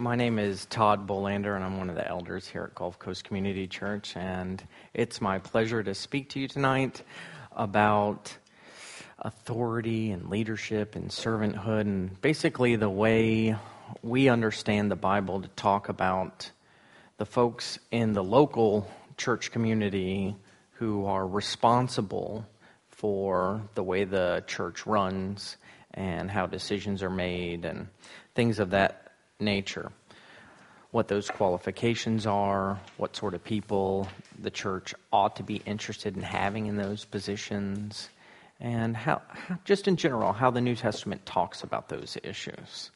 My name is Todd Bolander, and I'm one of the elders here at Gulf Coast Community Church. And it's my pleasure to speak to you tonight about authority and leadership and servanthood, and basically the way we understand the Bible to talk about the folks in the local church community who are responsible for the way the church runs and how decisions are made and things of that nature. What those qualifications are, what sort of people the church ought to be interested in having in those positions, and how, just in general, how the New Testament talks about those issues.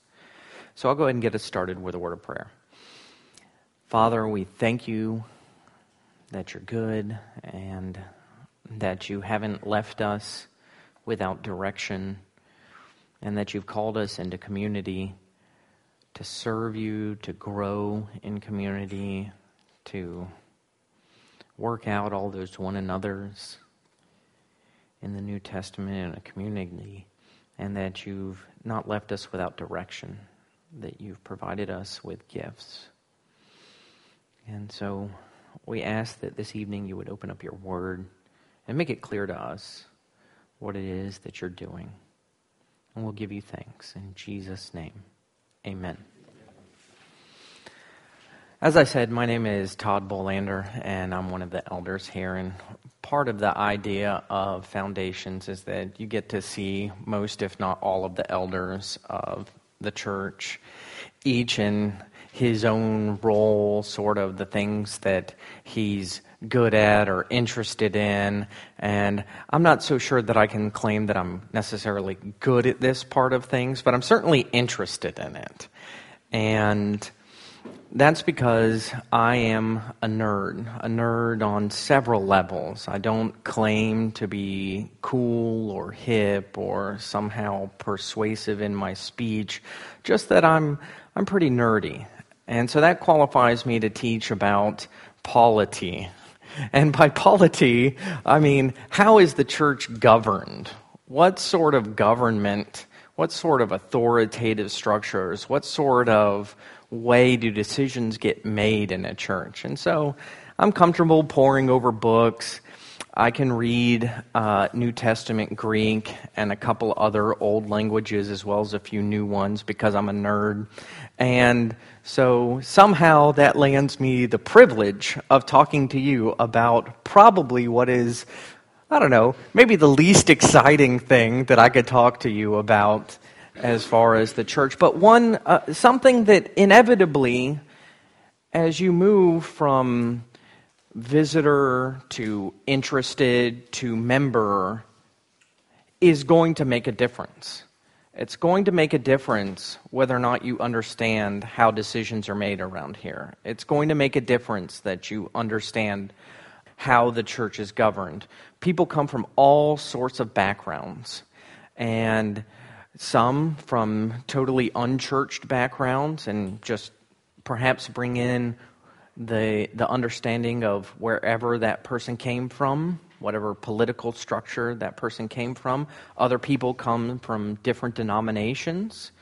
So I'll go ahead and get us started with a word of prayer. Father, we thank you that you're good and that you haven't left us without direction and that you've called us into community to serve you, to grow in community, to work out all those one another's in the New Testament in a community, and that you've not left us without direction, that you've provided us with gifts. And so we ask that this evening you would open up your word and make it clear to us what it is that you're doing. And we'll give you thanks in Jesus' name. Amen. As I said, my name is Todd Bolander, and I'm one of the elders here. And part of the idea of foundations is that you get to see most, if not all, of the elders of the church, each in his own role, sort of the things that he's good at or interested in. And I'm not so sure that I can claim that I'm necessarily good at this part of things, but I'm certainly interested in it. And that's because I am a nerd, a nerd on several levels. I don't claim to be cool or hip or somehow persuasive in my speech, just that I'm, I'm pretty nerdy. And so that qualifies me to teach about polity. And by polity, I mean, how is the church governed? What sort of government, what sort of authoritative structures, what sort of way do decisions get made in a church? And so I'm comfortable poring over books. I can read uh, New Testament Greek and a couple other old languages as well as a few new ones because I'm a nerd. And so somehow that lands me the privilege of talking to you about probably what is, I don't know, maybe the least exciting thing that I could talk to you about as far as the church, but one uh, something that inevitably, as you move from visitor to interested to member, is going to make a difference. It's going to make a difference whether or not you understand how decisions are made around here. It's going to make a difference that you understand how the church is governed. People come from all sorts of backgrounds. And some from totally unchurched backgrounds and just perhaps bring in the, the understanding of wherever that person came from, whatever political structure that person came from. Other people come from different denominations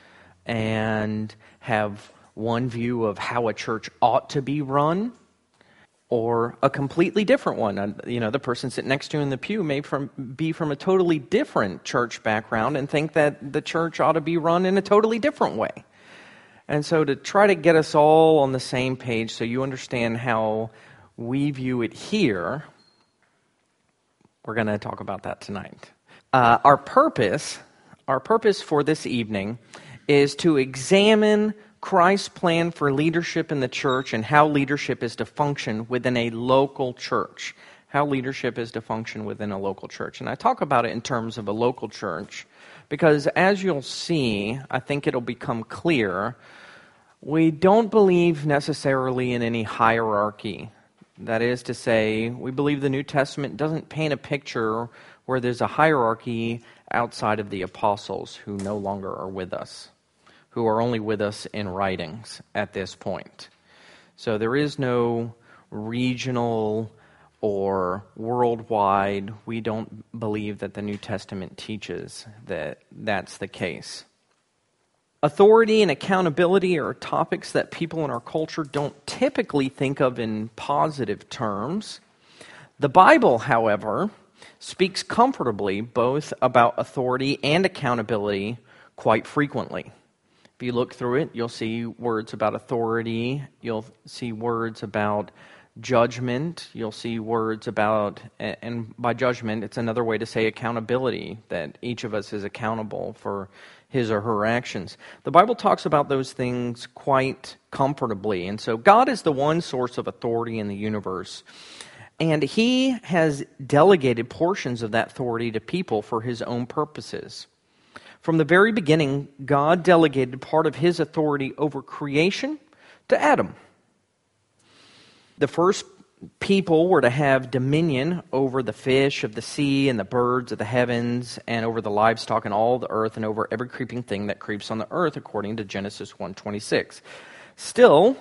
and have one view of how a church ought to be run or a completely different one. You know, the person sitting next to you in the pew may from, be from a totally different church background and think that the church ought to be run in a totally different way. And so, to try to get us all on the same page so you understand how we view it here, we're going to talk about that tonight. Uh, our purpose, our purpose for this evening, is to examine Christ's plan for leadership in the church and how leadership is to function within a local church. How leadership is to function within a local church. And I talk about it in terms of a local church because, as you'll see, I think it'll become clear, we don't believe necessarily in any hierarchy. That is to say, we believe the New Testament doesn't paint a picture where there's a hierarchy outside of the apostles who no longer are with us who are only with us in writings at this point. So there is no regional or worldwide. We don't believe that the New Testament teaches that that's the case. Authority and accountability are topics that people in our culture don't typically think of in positive terms. The Bible, however, speaks comfortably both about authority and accountability quite frequently. If you look through it, you'll see words about authority, you'll see words about judgment, you'll see words about, and by judgment, it's another way to say accountability, that each of us is accountable for his or her actions. The Bible talks about those things quite comfortably. And so God is the one source of authority in the universe. And he has delegated portions of that authority to people for his own purposes. From the very beginning, God delegated part of his authority over creation to Adam. The first people were to have dominion over the fish of the sea and the birds of the heavens and over the livestock and all the earth and over every creeping thing that creeps on the earth according to Genesis 1:26. Still,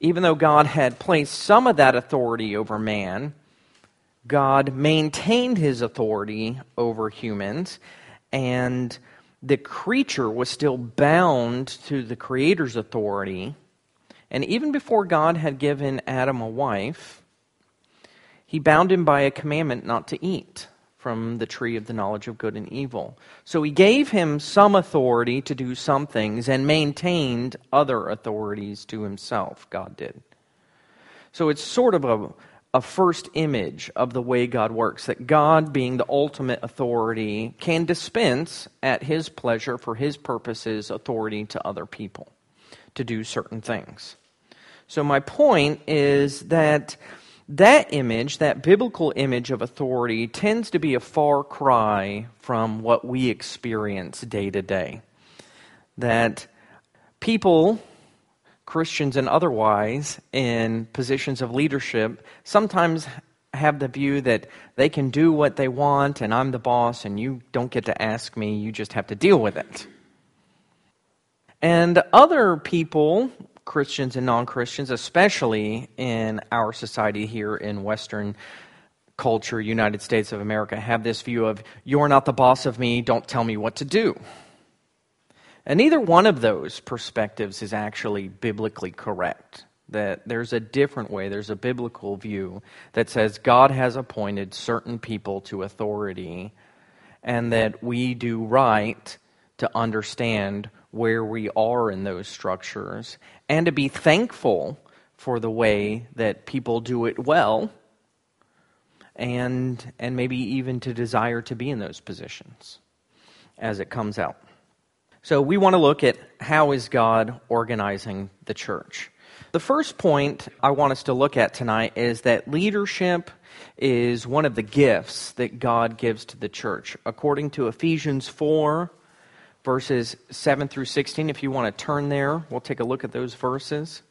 even though God had placed some of that authority over man, God maintained his authority over humans and the creature was still bound to the creator's authority. And even before God had given Adam a wife, he bound him by a commandment not to eat from the tree of the knowledge of good and evil. So he gave him some authority to do some things and maintained other authorities to himself, God did. So it's sort of a, a first image of the way God works that God, being the ultimate authority, can dispense at his pleasure for his purposes authority to other people to do certain things. So, my point is that that image, that biblical image of authority, tends to be a far cry from what we experience day to day. That people, Christians and otherwise, in positions of leadership, sometimes have the view that they can do what they want and I'm the boss and you don't get to ask me, you just have to deal with it. And other people Christians and non Christians, especially in our society here in Western culture, United States of America, have this view of, you're not the boss of me, don't tell me what to do. And neither one of those perspectives is actually biblically correct. That there's a different way, there's a biblical view that says God has appointed certain people to authority, and that we do right to understand where we are in those structures and to be thankful for the way that people do it well and and maybe even to desire to be in those positions as it comes out. So we want to look at how is God organizing the church. The first point I want us to look at tonight is that leadership is one of the gifts that God gives to the church. According to Ephesians 4 verses 7 through 16. If you want to turn there, we'll take a look at those verses.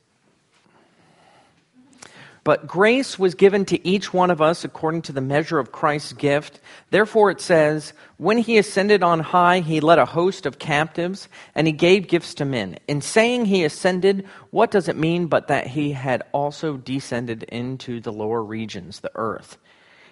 But grace was given to each one of us according to the measure of Christ's gift. Therefore, it says, When he ascended on high, he led a host of captives, and he gave gifts to men. In saying he ascended, what does it mean but that he had also descended into the lower regions, the earth?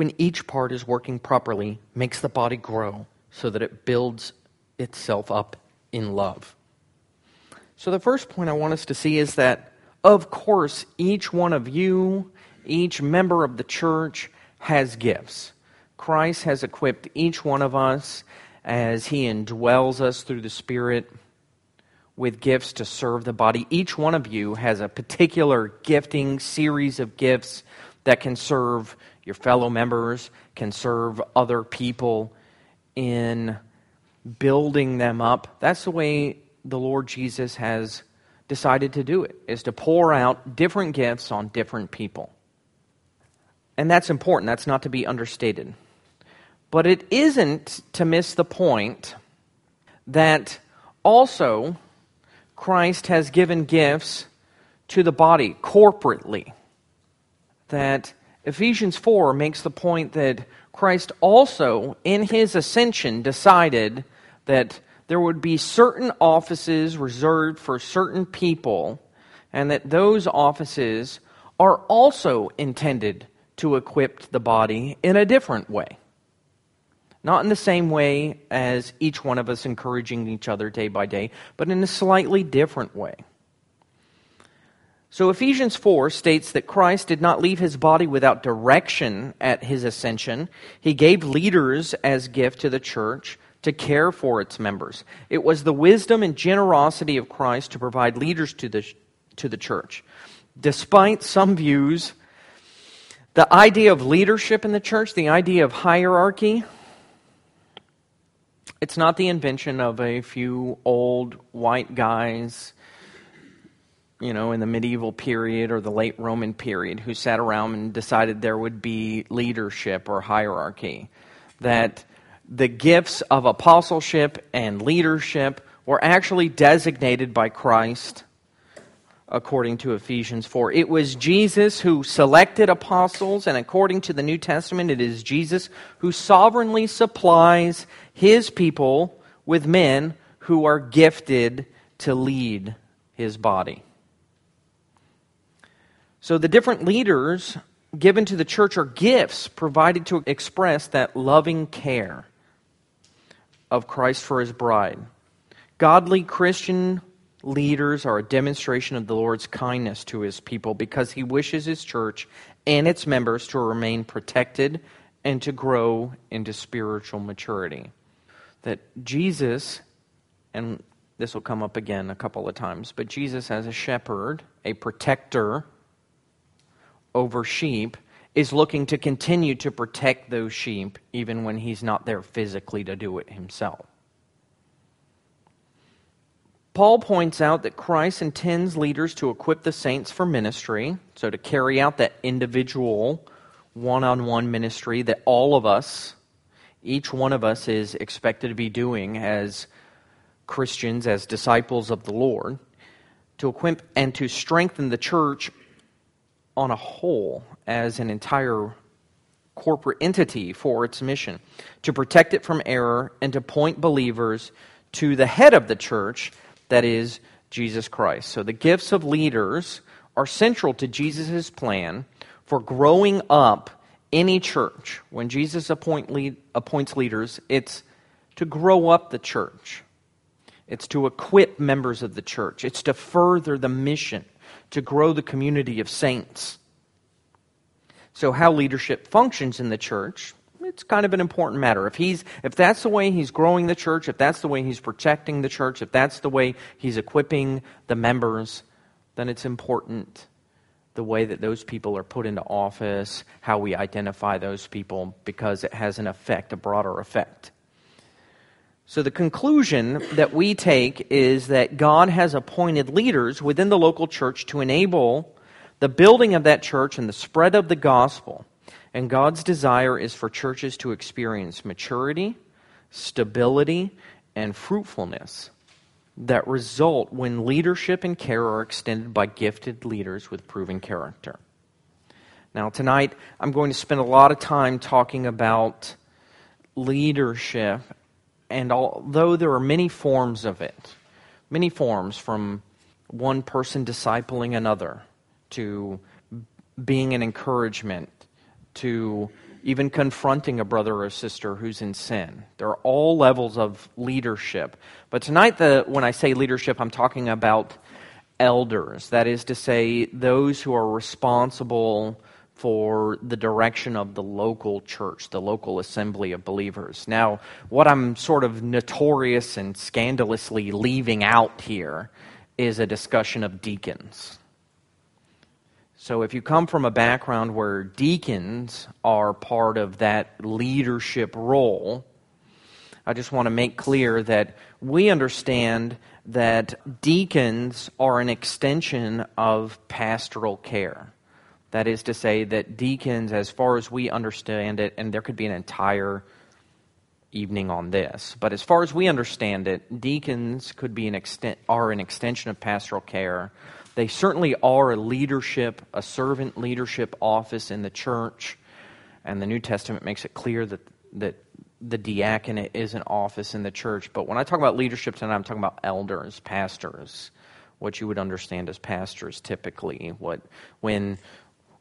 when each part is working properly, makes the body grow so that it builds itself up in love. So, the first point I want us to see is that, of course, each one of you, each member of the church, has gifts. Christ has equipped each one of us as he indwells us through the Spirit with gifts to serve the body. Each one of you has a particular gifting series of gifts that can serve your fellow members, can serve other people in building them up. That's the way the Lord Jesus has decided to do it, is to pour out different gifts on different people. And that's important. That's not to be understated. But it isn't to miss the point that also Christ has given gifts to the body corporately. That Ephesians 4 makes the point that Christ also, in his ascension, decided that there would be certain offices reserved for certain people, and that those offices are also intended to equip the body in a different way. Not in the same way as each one of us encouraging each other day by day, but in a slightly different way. So Ephesians 4 states that Christ did not leave his body without direction at his ascension. He gave leaders as gift to the church to care for its members. It was the wisdom and generosity of Christ to provide leaders to the, to the church. Despite some views the idea of leadership in the church, the idea of hierarchy, it's not the invention of a few old white guys, you know, in the medieval period or the late Roman period who sat around and decided there would be leadership or hierarchy. That the gifts of apostleship and leadership were actually designated by Christ according to Ephesians 4. It was Jesus who selected apostles, and according to the New Testament, it is Jesus who sovereignly supplies his people with men who are gifted to lead his body. So the different leaders given to the church are gifts provided to express that loving care of Christ for his bride. Godly Christian leaders are a demonstration of the Lord's kindness to his people because he wishes his church and its members to remain protected and to grow into spiritual maturity. That Jesus, and this will come up again a couple of times, but Jesus, as a shepherd, a protector over sheep, is looking to continue to protect those sheep even when he's not there physically to do it himself. Paul points out that Christ intends leaders to equip the saints for ministry, so to carry out that individual one on one ministry that all of us, each one of us, is expected to be doing as Christians, as disciples of the Lord, to equip and to strengthen the church on a whole as an entire corporate entity for its mission, to protect it from error and to point believers to the head of the church that is Jesus Christ. So the gifts of leaders are central to Jesus' plan for growing up any church. When Jesus appoint lead, appoints leaders, it's to grow up the church. It's to equip members of the church. It's to further the mission, to grow the community of saints. So, how leadership functions in the church it's kind of an important matter. If he's if that's the way he's growing the church, if that's the way he's protecting the church, if that's the way he's equipping the members, then it's important the way that those people are put into office, how we identify those people because it has an effect, a broader effect. So the conclusion that we take is that God has appointed leaders within the local church to enable the building of that church and the spread of the gospel. And God's desire is for churches to experience maturity, stability, and fruitfulness that result when leadership and care are extended by gifted leaders with proven character. Now, tonight, I'm going to spend a lot of time talking about leadership, and although there are many forms of it, many forms from one person discipling another to being an encouragement to even confronting a brother or sister who's in sin. There are all levels of leadership. But tonight, the, when I say leadership, I'm talking about elders. That is to say, those who are responsible for the direction of the local church, the local assembly of believers. Now, what I'm sort of notorious and scandalously leaving out here is a discussion of deacons. So, if you come from a background where deacons are part of that leadership role, I just want to make clear that we understand that deacons are an extension of pastoral care. That is to say, that deacons, as far as we understand it, and there could be an entire evening on this, but as far as we understand it, deacons could be an extent, are an extension of pastoral care. They certainly are a leadership, a servant leadership office in the church, and the New Testament makes it clear that that the diaconate is an office in the church. But when I talk about leadership tonight, I'm talking about elders, pastors, what you would understand as pastors typically. What when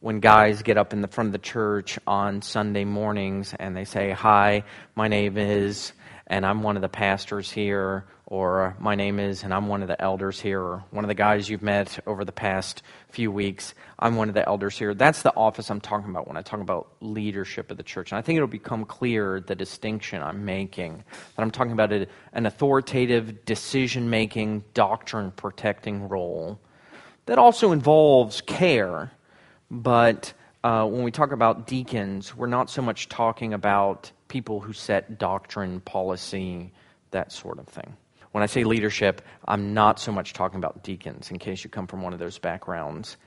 when guys get up in the front of the church on Sunday mornings and they say, Hi, my name is, and I'm one of the pastors here, or my name is, and I'm one of the elders here, or one of the guys you've met over the past few weeks, I'm one of the elders here. That's the office I'm talking about when I talk about leadership of the church. And I think it'll become clear the distinction I'm making. That I'm talking about an authoritative, decision making, doctrine protecting role that also involves care but uh, when we talk about deacons, we're not so much talking about people who set doctrine, policy, that sort of thing. When I say leadership, I'm not so much talking about deacons, in case you come from one of those backgrounds,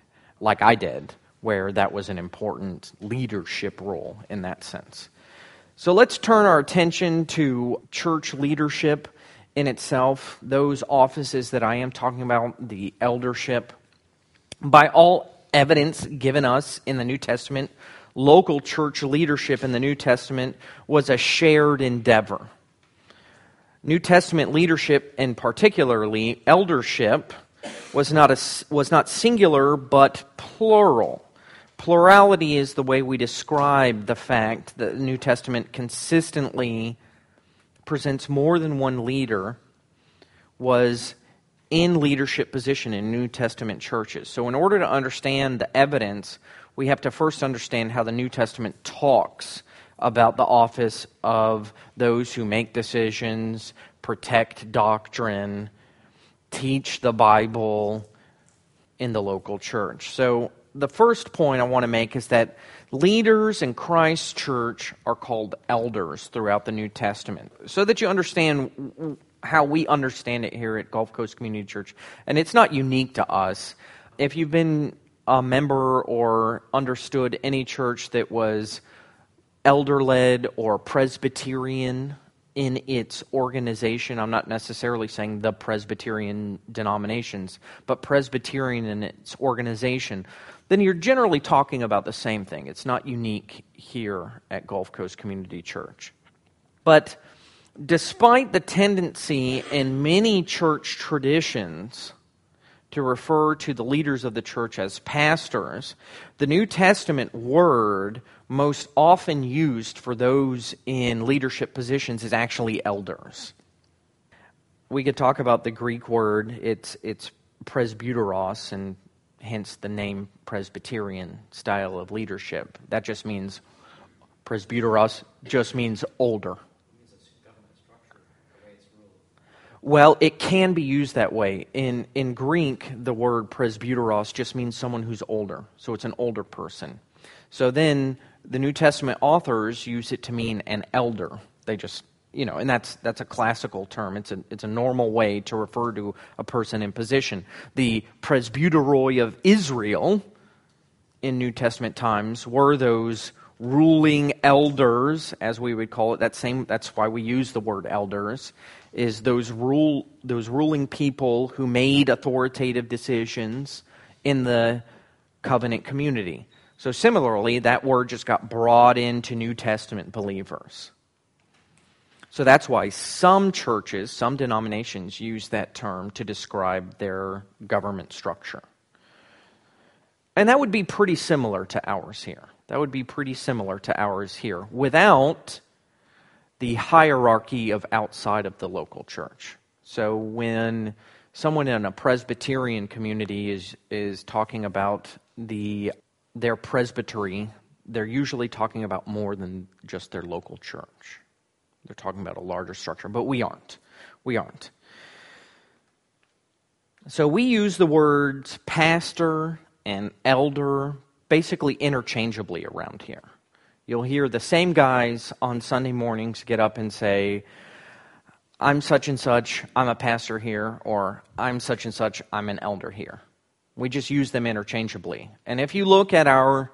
like I did, where that was an important leadership role in that sense. So let's turn our attention to church leadership in itself, those offices that I am talking about, the eldership. By all evidence given us in the New Testament, local church leadership in the New Testament was a shared endeavor. New Testament leadership, and particularly eldership, was not, a, was not singular but plural. Plurality is the way we describe the fact that the New Testament consistently presents more than one leader, was in leadership position in New Testament churches. So, in order to understand the evidence, we have to first understand how the New Testament talks about the office of those who make decisions, protect doctrine, teach the Bible in the local church. So, the first point I want to make is that leaders in Christ's church are called elders throughout the New Testament. So that you understand how we understand it here at Gulf Coast Community Church. And it's not unique to us. If you've been a member or understood any church that was elder led or Presbyterian in its organization, I'm not necessarily saying the Presbyterian denominations, but Presbyterian in its organization, then you're generally talking about the same thing. It's not unique here at Gulf Coast Community Church. But despite the tendency in many church traditions to refer to the leaders of the church as pastors, the New Testament word most often used for those in leadership positions is actually elders. We could talk about the Greek word, it's, it's presbyteros, and hence the name Presbyterian style of leadership. That just means, presbyteros just means older. Well, it can be used that way. In, in Greek, the word presbyteros just means someone who's older. So it's an older person. So then the New Testament authors use it to mean an elder. They just, you know, and that's, that's a classical term. It's a, it's a normal way to refer to a person in position. The presbyteroi of Israel in New Testament times were those ruling elders, as we would call it. That same, that's why we use the word elders is those rule those ruling people who made authoritative decisions in the covenant community. So similarly, that word just got brought into New Testament believers. So that's why some churches, some denominations use that term to describe their government structure. And that would be pretty similar to ours here. That would be pretty similar to ours here without the hierarchy of outside of the local church. So when someone in a Presbyterian community is, is talking about the their presbytery, they're usually talking about more than just their local church. They're talking about a larger structure, but we aren't. We aren't. So we use the words pastor and elder basically interchangeably around here. You'll hear the same guys on Sunday mornings get up and say, I'm such and such, I'm a pastor here, or I'm such and such, I'm an elder here. We just use them interchangeably. And if you look at our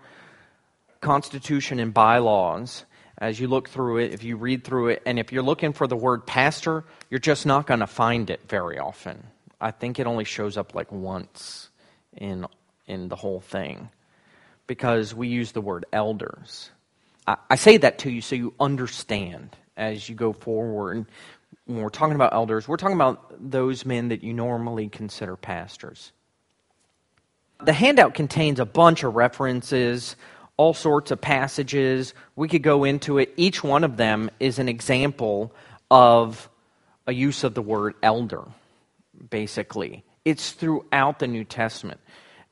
Constitution and bylaws, as you look through it, if you read through it, and if you're looking for the word pastor, you're just not going to find it very often. I think it only shows up like once in, in the whole thing because we use the word elders. I, say that to you so you understand as you go forward. When we're talking about elders, we're talking about those men that you normally consider pastors. The handout contains a bunch of references, all sorts of passages. We could go into it. Each one of them is an example of a use of the word elder, basically. It's throughout the New Testament.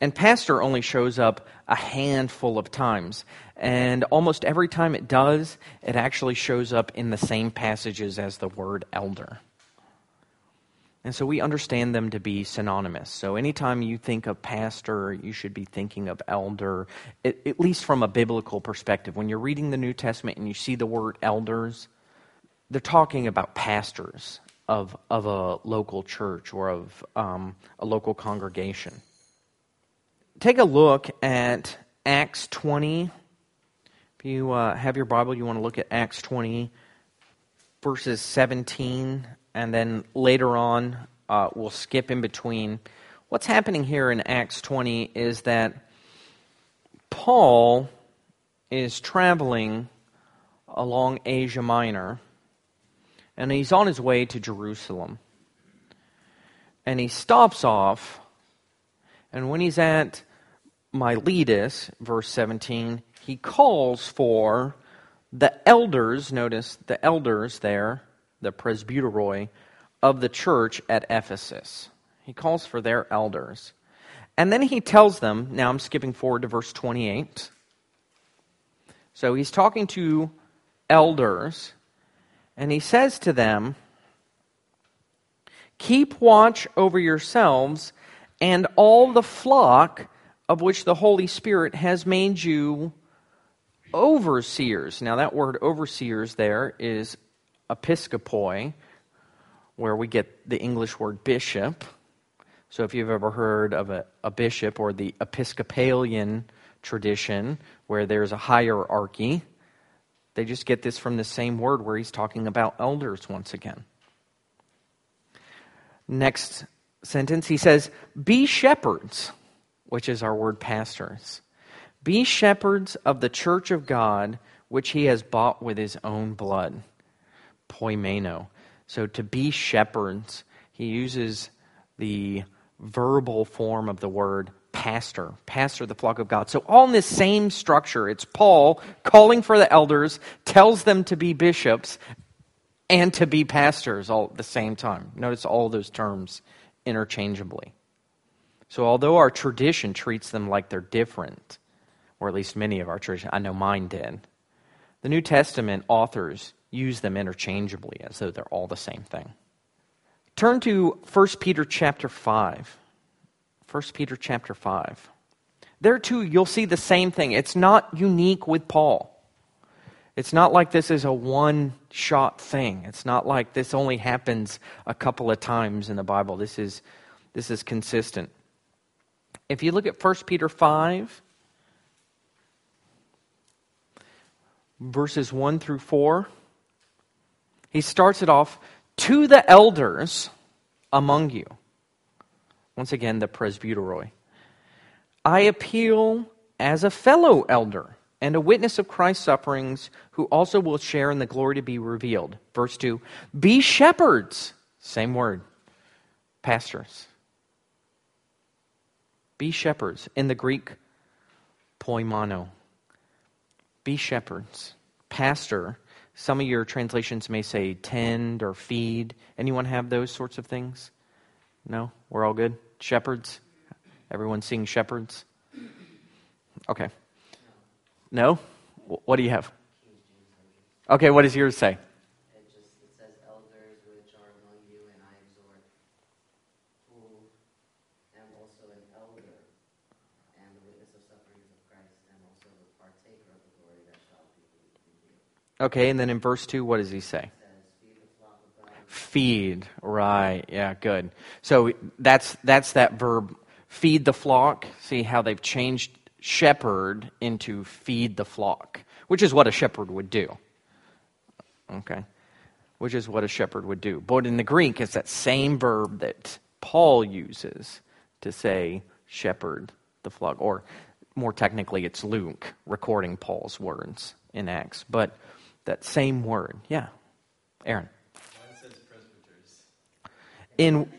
And pastor only shows up a handful of times. And almost every time it does, it actually shows up in the same passages as the word elder. And so we understand them to be synonymous. So anytime you think of pastor, you should be thinking of elder, at, least from a biblical perspective. When you're reading the New Testament and you see the word elders, they're talking about pastors of, of a local church or of um, a local congregation. Take a look at Acts 20. If you uh, have your Bible, you want to look at Acts 20, verses 17 and then later on, uh, we'll skip in between. What's happening here in Acts 20 is that Paul is traveling along Asia Minor, and he's on his way to Jerusalem. And he stops off, and when he's at Miletus, verse 17, he calls for the elders, notice the elders there, the presbyteroi of the church at Ephesus. He calls for their elders. And then he tells them, now I'm skipping forward to verse 28. So he's talking to elders, and he says to them, Keep watch over yourselves and all the flock of which the Holy Spirit has made you overseers. Now, that word overseers there is episkopoi, where we get the English word bishop. So if you've ever heard of a, a bishop or the Episcopalian tradition, where there's a hierarchy, they just get this from the same word where he's talking about elders once again. Next sentence, he says, Be shepherds, which is our word pastors. Be shepherds of the church of God, which he has bought with his own blood poimeno. So to be shepherds, he uses the verbal form of the word pastor, pastor the flock of God. So all in this same structure, it's Paul calling for the elders, tells them to be bishops and to be pastors all at the same time. Notice all those terms interchangeably. So although our tradition treats them like they're different, or at least many of our tradition, I know mine did, the New Testament authors use them interchangeably as though they're all the same thing. Turn to 1 Peter chapter 5. 1 Peter chapter 5. There too, you'll see the same thing. It's not unique with Paul. It's not like this is a one shot thing. It's not like this only happens a couple of times in the Bible. This is, this is consistent. If you look at 1 Peter 5, verses 1 through 4, he starts it off to the elders among you. Once again, the presbyteroi. I appeal as a fellow elder and a witness of Christ's sufferings, who also will share in the glory to be revealed. Verse 2 Be shepherds. Same word. Pastors. Be shepherds. In the Greek, poimano. Be shepherds. Pastor some of your translations may say tend or feed. Anyone have those sorts of things? No? We're all good? Shepherds? Everyone seeing shepherds? Okay. No? What do you have? Okay, what does yours say? It just it says elders which are among you, and I exhort, who am also an elder, and the witness of sufferings of Christ, and also the partaker of the glory that shall be revealed. Okay, and then in verse 2, what does he say? Feed right. Yeah, good. So that's that's that verb feed the flock. See how they've changed shepherd into feed the flock, which is what a shepherd would do. Okay. Which is what a shepherd would do. But in the Greek it's that same verb that Paul uses to say shepherd the flock or more technically it's Luke recording Paul's words in Acts, but that same word. Yeah. Aaron. In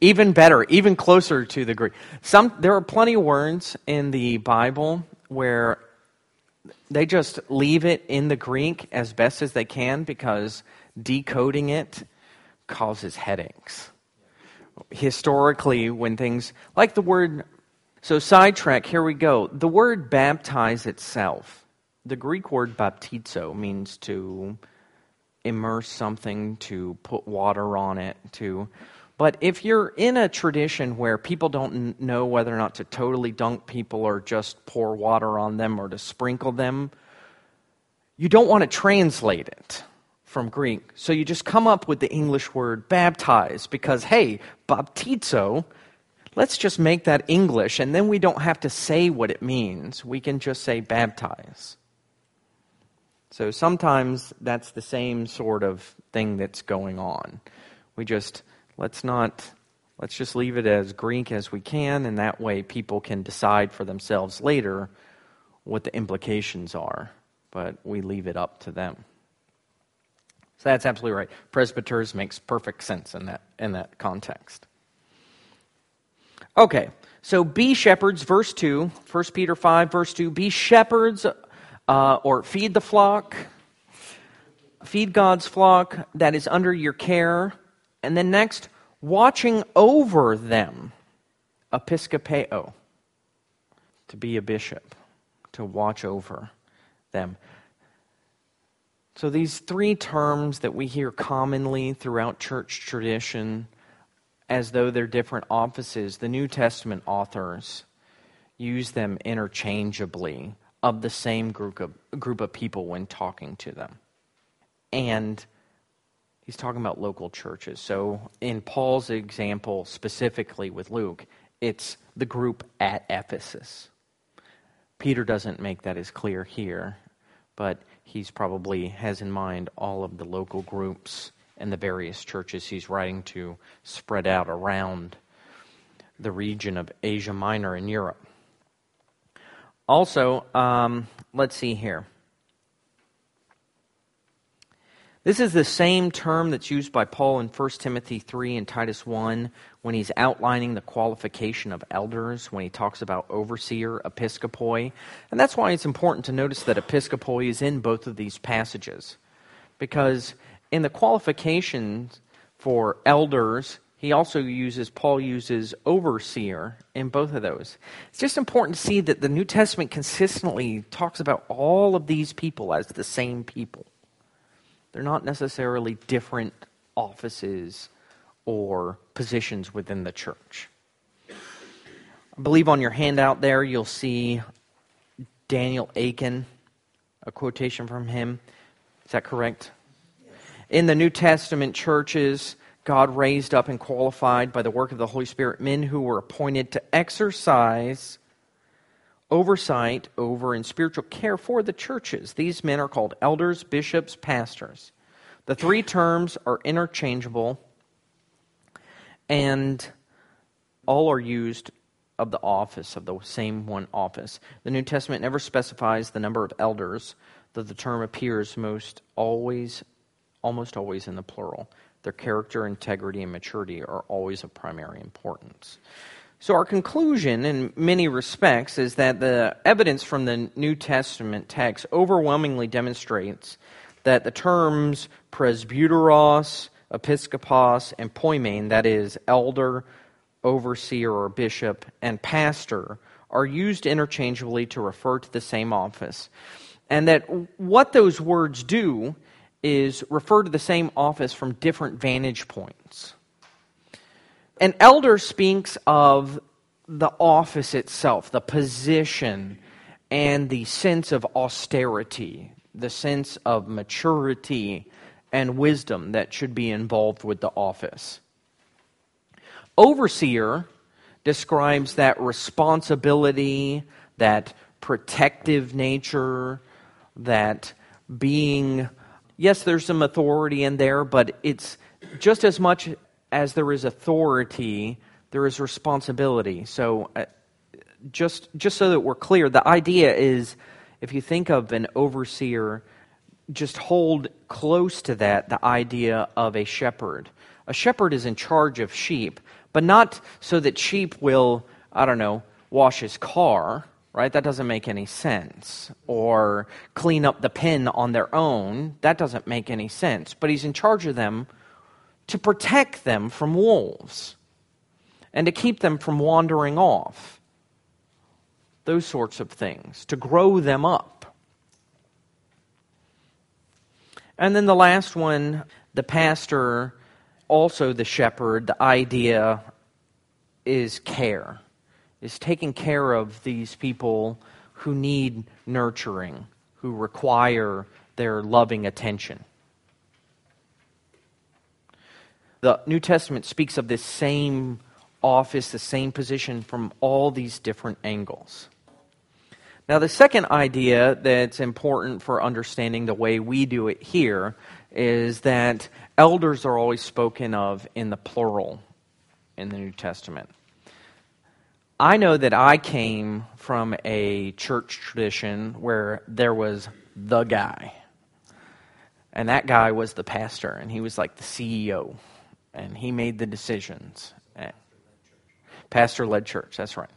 even better, even closer to the Greek. Some there are plenty of words in the Bible where they just leave it in the Greek as best as they can because decoding it causes headaches. Historically, when things like the word, so sidetrack, here we go. The word baptize itself, the Greek word baptizo means to immerse something, to put water on it, to. But if you're in a tradition where people don't know whether or not to totally dunk people or just pour water on them or to sprinkle them, you don't want to translate it from Greek. So you just come up with the English word baptize because, hey, baptizo, let's just make that English and then we don't have to say what it means. We can just say baptize. So sometimes that's the same sort of thing that's going on. We just let's not let's just leave it as Greek as we can, and that way people can decide for themselves later what the implications are. But we leave it up to them. So that's absolutely right. Presbyters makes perfect sense in that in that context. Okay, so be shepherds, verse 2, 1 Peter 5, verse 2. Be shepherds uh, or feed the flock, feed God's flock that is under your care and then next, watching over them, episkopeo, to be a bishop, to watch over them. So these three terms that we hear commonly throughout church tradition, as though they're different offices, the New Testament authors use them interchangeably of the same group of, group of people when talking to them. And he's talking about local churches. So in Paul's example, specifically with Luke, it's the group at Ephesus. Peter doesn't make that as clear here, but he's probably has in mind all of the local groups and the various churches he's writing to spread out around the region of Asia Minor in Europe. Also, um, let's see here. This is the same term that's used by Paul in 1 Timothy 3 and Titus 1 when he's outlining the qualification of elders, when he talks about overseer, episkopoi. And that's why it's important to notice that episkopoi is in both of these passages. Because in the qualifications for elders, he also uses, Paul uses overseer in both of those. It's just important to see that the New Testament consistently talks about all of these people as the same people. They're not necessarily different offices or positions within the church. I believe on your handout there you'll see Daniel Akin, a quotation from him. Is that correct? In the New Testament churches, God raised up and qualified by the work of the Holy Spirit men who were appointed to exercise oversight over and spiritual care for the churches. These men are called elders, bishops, pastors. The three terms are interchangeable and all are used of the office, of the same one office. The New Testament never specifies the number of elders, though the term appears most always, almost always in the plural. Their character, integrity, and maturity are always of primary importance. So, our conclusion, in many respects, is that the evidence from the New Testament text overwhelmingly demonstrates that the terms presbyteros, episkopos, and poimen, that is, elder, overseer, or bishop, and pastor, are used interchangeably to refer to the same office. And that what those words do is refer to the same office from different vantage points. An elder speaks of the office itself, the position, and the sense of austerity, the sense of maturity and wisdom that should be involved with the office. Overseer describes that responsibility, that protective nature, that being, yes, there's some authority in there, but it's just as much as there is authority, there is responsibility. So, uh, just, just so that we're clear, the idea is if you think of an overseer, just hold close to that the idea of a shepherd. A shepherd is in charge of sheep, but not so that sheep will, I don't know, wash his car, right? That doesn't make any sense. Or clean up the pen on their own. That doesn't make any sense. But he's in charge of them to protect them from wolves and to keep them from wandering off. Those sorts of things, to grow them up. And then the last one, the pastor, also the shepherd, the idea is care, is taking care of these people who need nurturing, who require their loving attention. The New Testament speaks of this same office, the same position from all these different angles. Now, the second idea that's important for understanding the way we do it here is that elders are always spoken of in the plural in the New Testament. I know that I came from a church tradition where there was the guy. And that guy was the pastor, and he was like the CEO and he made the decisions. Pastor led church, that's right.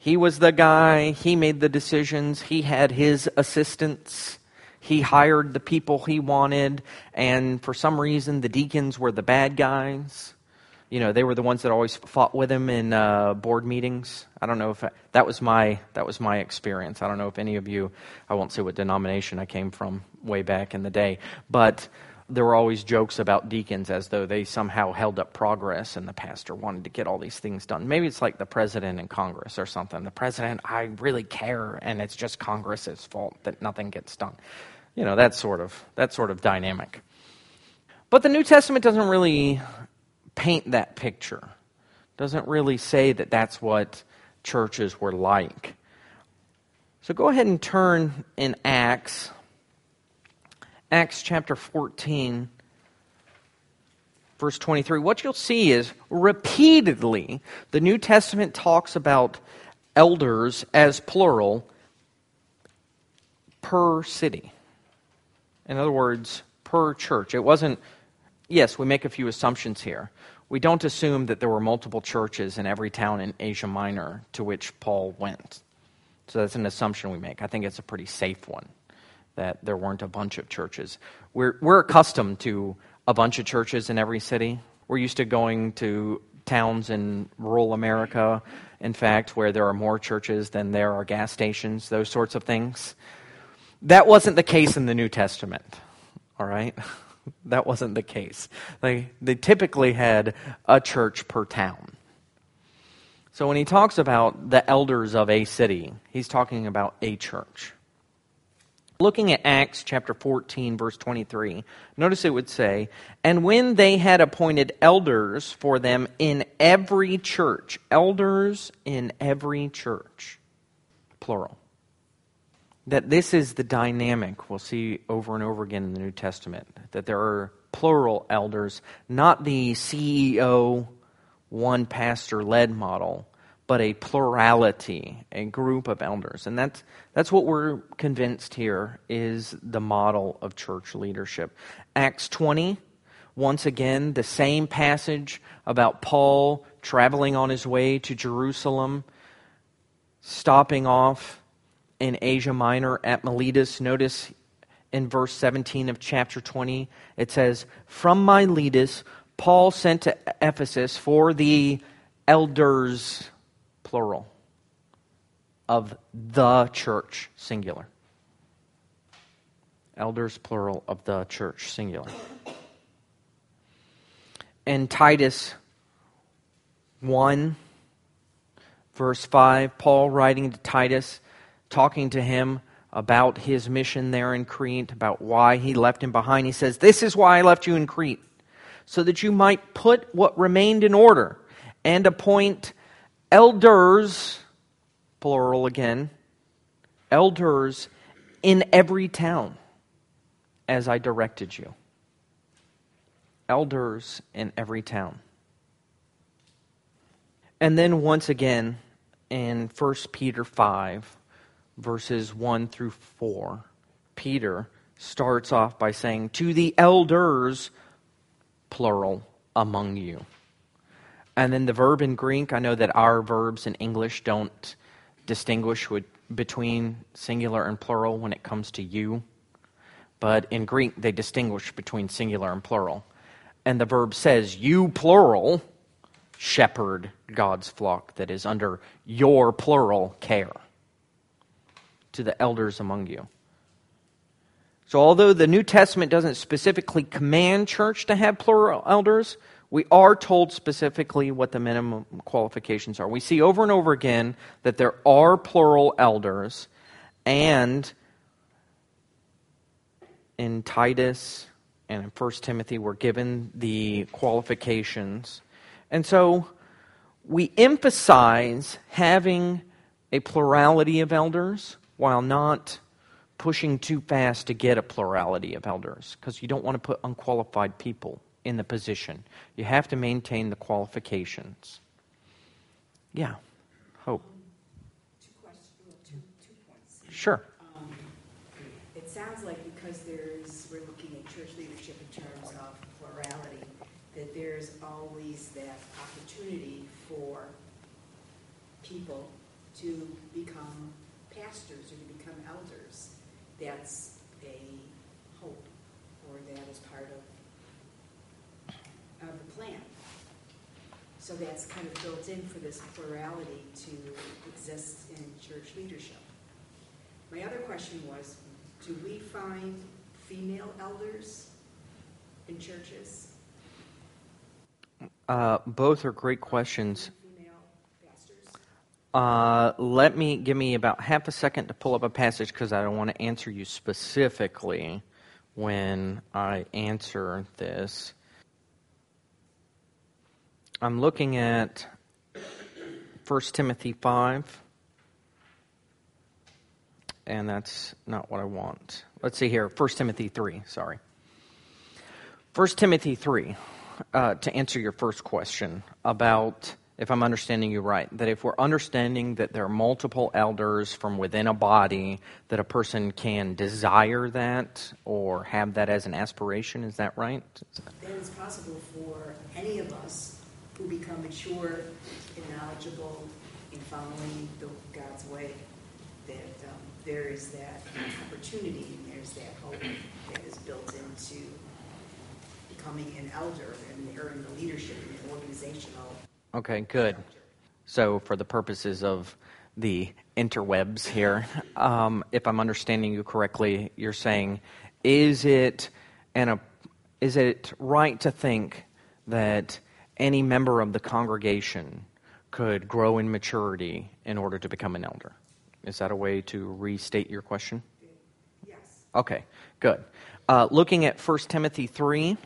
He was the guy, he made the decisions, he had his assistants, he hired the people he wanted, and for some reason the deacons were the bad guys. You know, they were the ones that always fought with him in uh, board meetings. I don't know if I, that was my that was my experience. I don't know if any of you. I won't say what denomination I came from way back in the day, but there were always jokes about deacons as though they somehow held up progress and the pastor wanted to get all these things done. Maybe it's like the president in Congress or something. The president, I really care, and it's just Congress's fault that nothing gets done. You know, that sort of that sort of dynamic. But the New Testament doesn't really paint that picture. Doesn't really say that that's what churches were like. So go ahead and turn in Acts Acts chapter 14, verse 23, what you'll see is repeatedly the New Testament talks about elders as plural per city. In other words, per church. It wasn't, yes, we make a few assumptions here. We don't assume that there were multiple churches in every town in Asia Minor to which Paul went. So that's an assumption we make. I think it's a pretty safe one that there weren't a bunch of churches. We're, we're accustomed to a bunch of churches in every city. We're used to going to towns in rural America, in fact, where there are more churches than there are gas stations, those sorts of things. That wasn't the case in the New Testament, all right? that wasn't the case. They, they typically had a church per town. So when he talks about the elders of a city, he's talking about a church. Looking at Acts chapter 14, verse 23, notice it would say, And when they had appointed elders for them in every church, elders in every church, plural. That this is the dynamic we'll see over and over again in the New Testament, that there are plural elders, not the CEO, one pastor led model, but a plurality, a group of elders. And that's, that's what we're convinced here is the model of church leadership. Acts 20, once again, the same passage about Paul traveling on his way to Jerusalem, stopping off in Asia Minor at Miletus. Notice in verse 17 of chapter 20, it says, From Miletus, Paul sent to Ephesus for the elders plural. of the church, singular. Elders, plural, of the church, singular. And Titus 1, verse 5, Paul writing to Titus, talking to him about his mission there in Crete, about why he left him behind. He says, This is why I left you in Crete, so that you might put what remained in order and appoint elders, plural again, elders in every town, as I directed you. Elders in every town. And then once again in 1 Peter 5, verses 1 through 4, Peter starts off by saying, To the elders, plural, among you. And then the verb in Greek, I know that our verbs in English don't distinguish with, between singular and plural when it comes to you. But in Greek, they distinguish between singular and plural. And the verb says, You, plural, shepherd God's flock that is under your plural care to the elders among you. So, although the New Testament doesn't specifically command church to have plural elders, we are told specifically what the minimum qualifications are. We see over and over again that there are plural elders, and in Titus and in 1 Timothy, we're given the qualifications. And so we emphasize having a plurality of elders while not pushing too fast to get a plurality of elders because you don't want to put unqualified people in the position. You have to maintain the qualifications. Yeah. Hope. Two questions, two, two points. Sure. Um, It sounds like because there's, we're looking at church leadership in terms of plurality, that there's always that opportunity for people to become pastors or to become elders. That's a hope, or that is part of, of the plan. So that's kind of built in for this plurality to exist in church leadership. My other question was, do we find female elders in churches? Uh, both are great questions. Uh, let me give me about half a second to pull up a passage because I don't want to answer you specifically when I answer this. I'm looking at 1 Timothy 5, and that's not what I want. Let's see here 1 Timothy 3, sorry. 1 Timothy 3, uh, to answer your first question about if I'm understanding you right, that if we're understanding that there are multiple elders from within a body, that a person can desire that or have that as an aspiration, is that right? Then it's possible for any of us who become mature and knowledgeable in following the, God's way. That um, there is that opportunity and there's that hope that is built into becoming an elder and or in the leadership and the organizational Okay, good. So, for the purposes of the interwebs here, um, if I'm understanding you correctly, you're saying, is it an, a, is it right to think that any member of the congregation could grow in maturity in order to become an elder? Is that a way to restate your question? Yes. Okay, good. Uh, looking at 1 Timothy 3,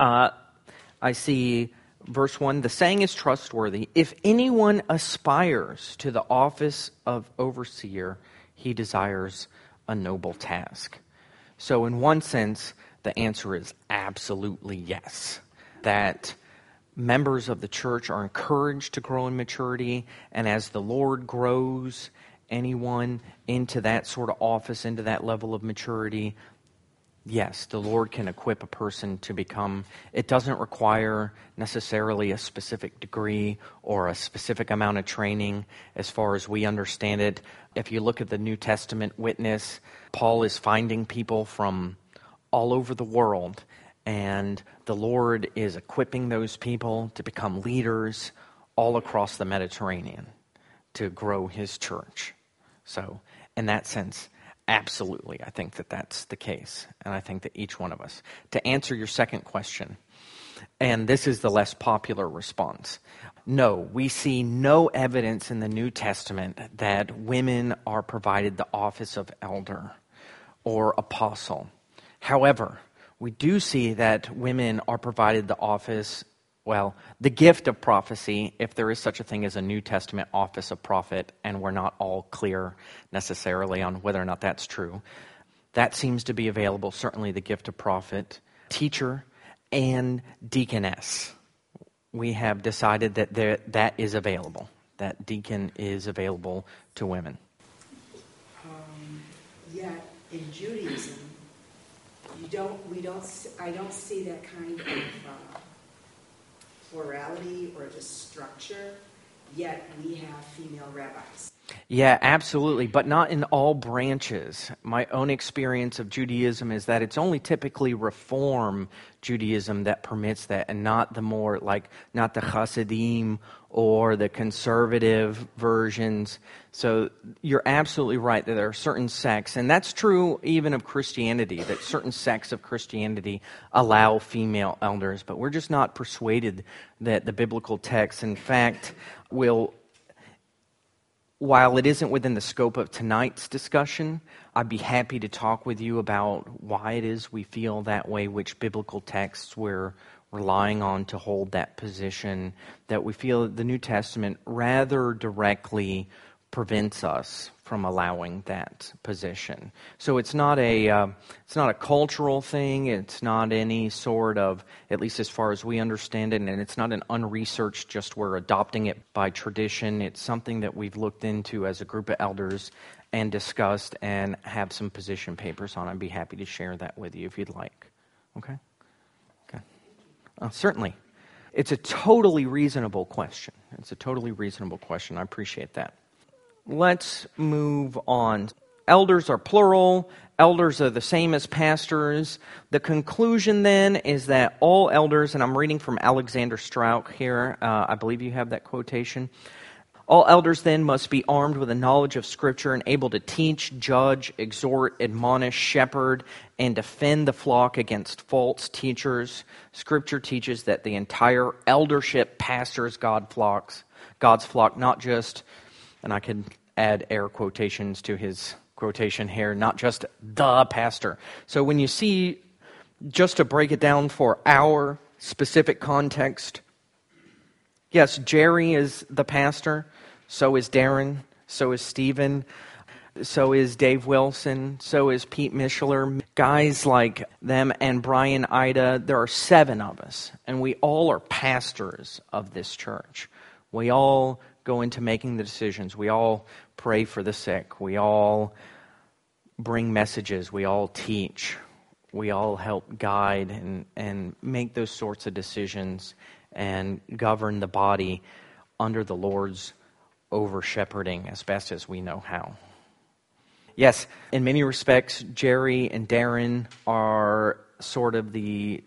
uh, I see verse 1 the saying is trustworthy. If anyone aspires to the office of overseer, he desires a noble task. So, in one sense, the answer is absolutely yes. That members of the church are encouraged to grow in maturity, and as the Lord grows anyone into that sort of office, into that level of maturity, yes, the Lord can equip a person to become, it doesn't require necessarily a specific degree or a specific amount of training as far as we understand it. If you look at the New Testament witness, Paul is finding people from all over the world, and the Lord is equipping those people to become leaders all across the Mediterranean. to grow his church. So, in that sense, absolutely, I think that that's the case. And I think that each one of us. To answer your second question, and this is the less popular response. No, we see no evidence in the New Testament that women are provided the office of elder or apostle. However, we do see that women are provided the office, well, the gift of prophecy, if there is such a thing as a New Testament office of prophet, and we're not all clear necessarily on whether or not that's true. That seems to be available, certainly the gift of prophet, teacher, and deaconess. We have decided that there, that is available. That deacon is available to women. Um, yet in Judaism, you don't, we don't, I don't see that kind of uh, plurality or the structure, yet we have female rabbis. Yeah, absolutely, but not in all branches. My own experience of Judaism is that it's only typically Reform Judaism that permits that, and not the more like not the Hasidim or the conservative versions. So you're absolutely right that there are certain sects, and that's true even of Christianity, that certain sects of Christianity allow female elders, but we're just not persuaded that the biblical text, in fact, will while it isn't within the scope of tonight's discussion, I'd be happy to talk with you about why it is we feel that way, which biblical texts we're relying on to hold that position, that we feel that the New Testament rather directly prevents us from allowing that position. So it's not a uh, it's not a cultural thing. It's not any sort of at least as far as we understand it, and it's not an unresearched. Just we're adopting it by tradition. It's something that we've looked into as a group of elders and discussed and have some position papers on. I'd be happy to share that with you if you'd like. Okay. Okay. Uh, certainly. It's a totally reasonable question. It's a totally reasonable question. I appreciate that let's move on. Elders are plural. Elders are the same as pastors. The conclusion then is that all elders, and I'm reading from Alexander Strauch here, uh, I believe you have that quotation. All elders then must be armed with a knowledge of Scripture and able to teach, judge, exhort, admonish, shepherd, and defend the flock against false teachers. Scripture teaches that the entire eldership pastors God flocks, God's flock, not just and I could add air quotations to his quotation here, not just the pastor. So when you see, just to break it down for our specific context, yes, Jerry is the pastor, so is Darren, so is Stephen. So is Dave Wilson. So is Pete Mishler. Guys like them and Brian Ida. There are seven of us, and we all are pastors of this church. We all go into making the decisions. We all pray for the sick. We all bring messages. We all teach. We all help guide and, and make those sorts of decisions and govern the body under the Lord's over shepherding as best as we know how. Yes, in many respects, Jerry and Darren are sort of the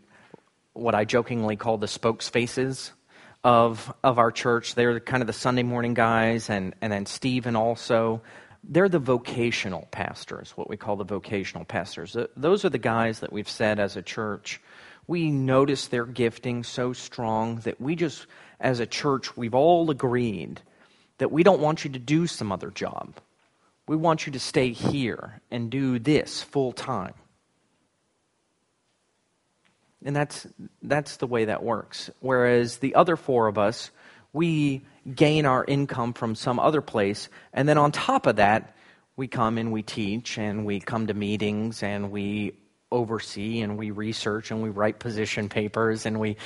what I jokingly call the spokesfaces of, of our church. They're kind of the Sunday morning guys, and, and then Stephen also. They're the vocational pastors, what we call the vocational pastors. Those are the guys that we've said as a church. We notice their gifting so strong that we just, as a church, we've all agreed that we don't want you to do some other job. We want you to stay here and do this full time. And that's, that's the way that works. Whereas the other four of us, we gain our income from some other place. And then on top of that, we come and we teach and we come to meetings and we oversee and we research and we write position papers and we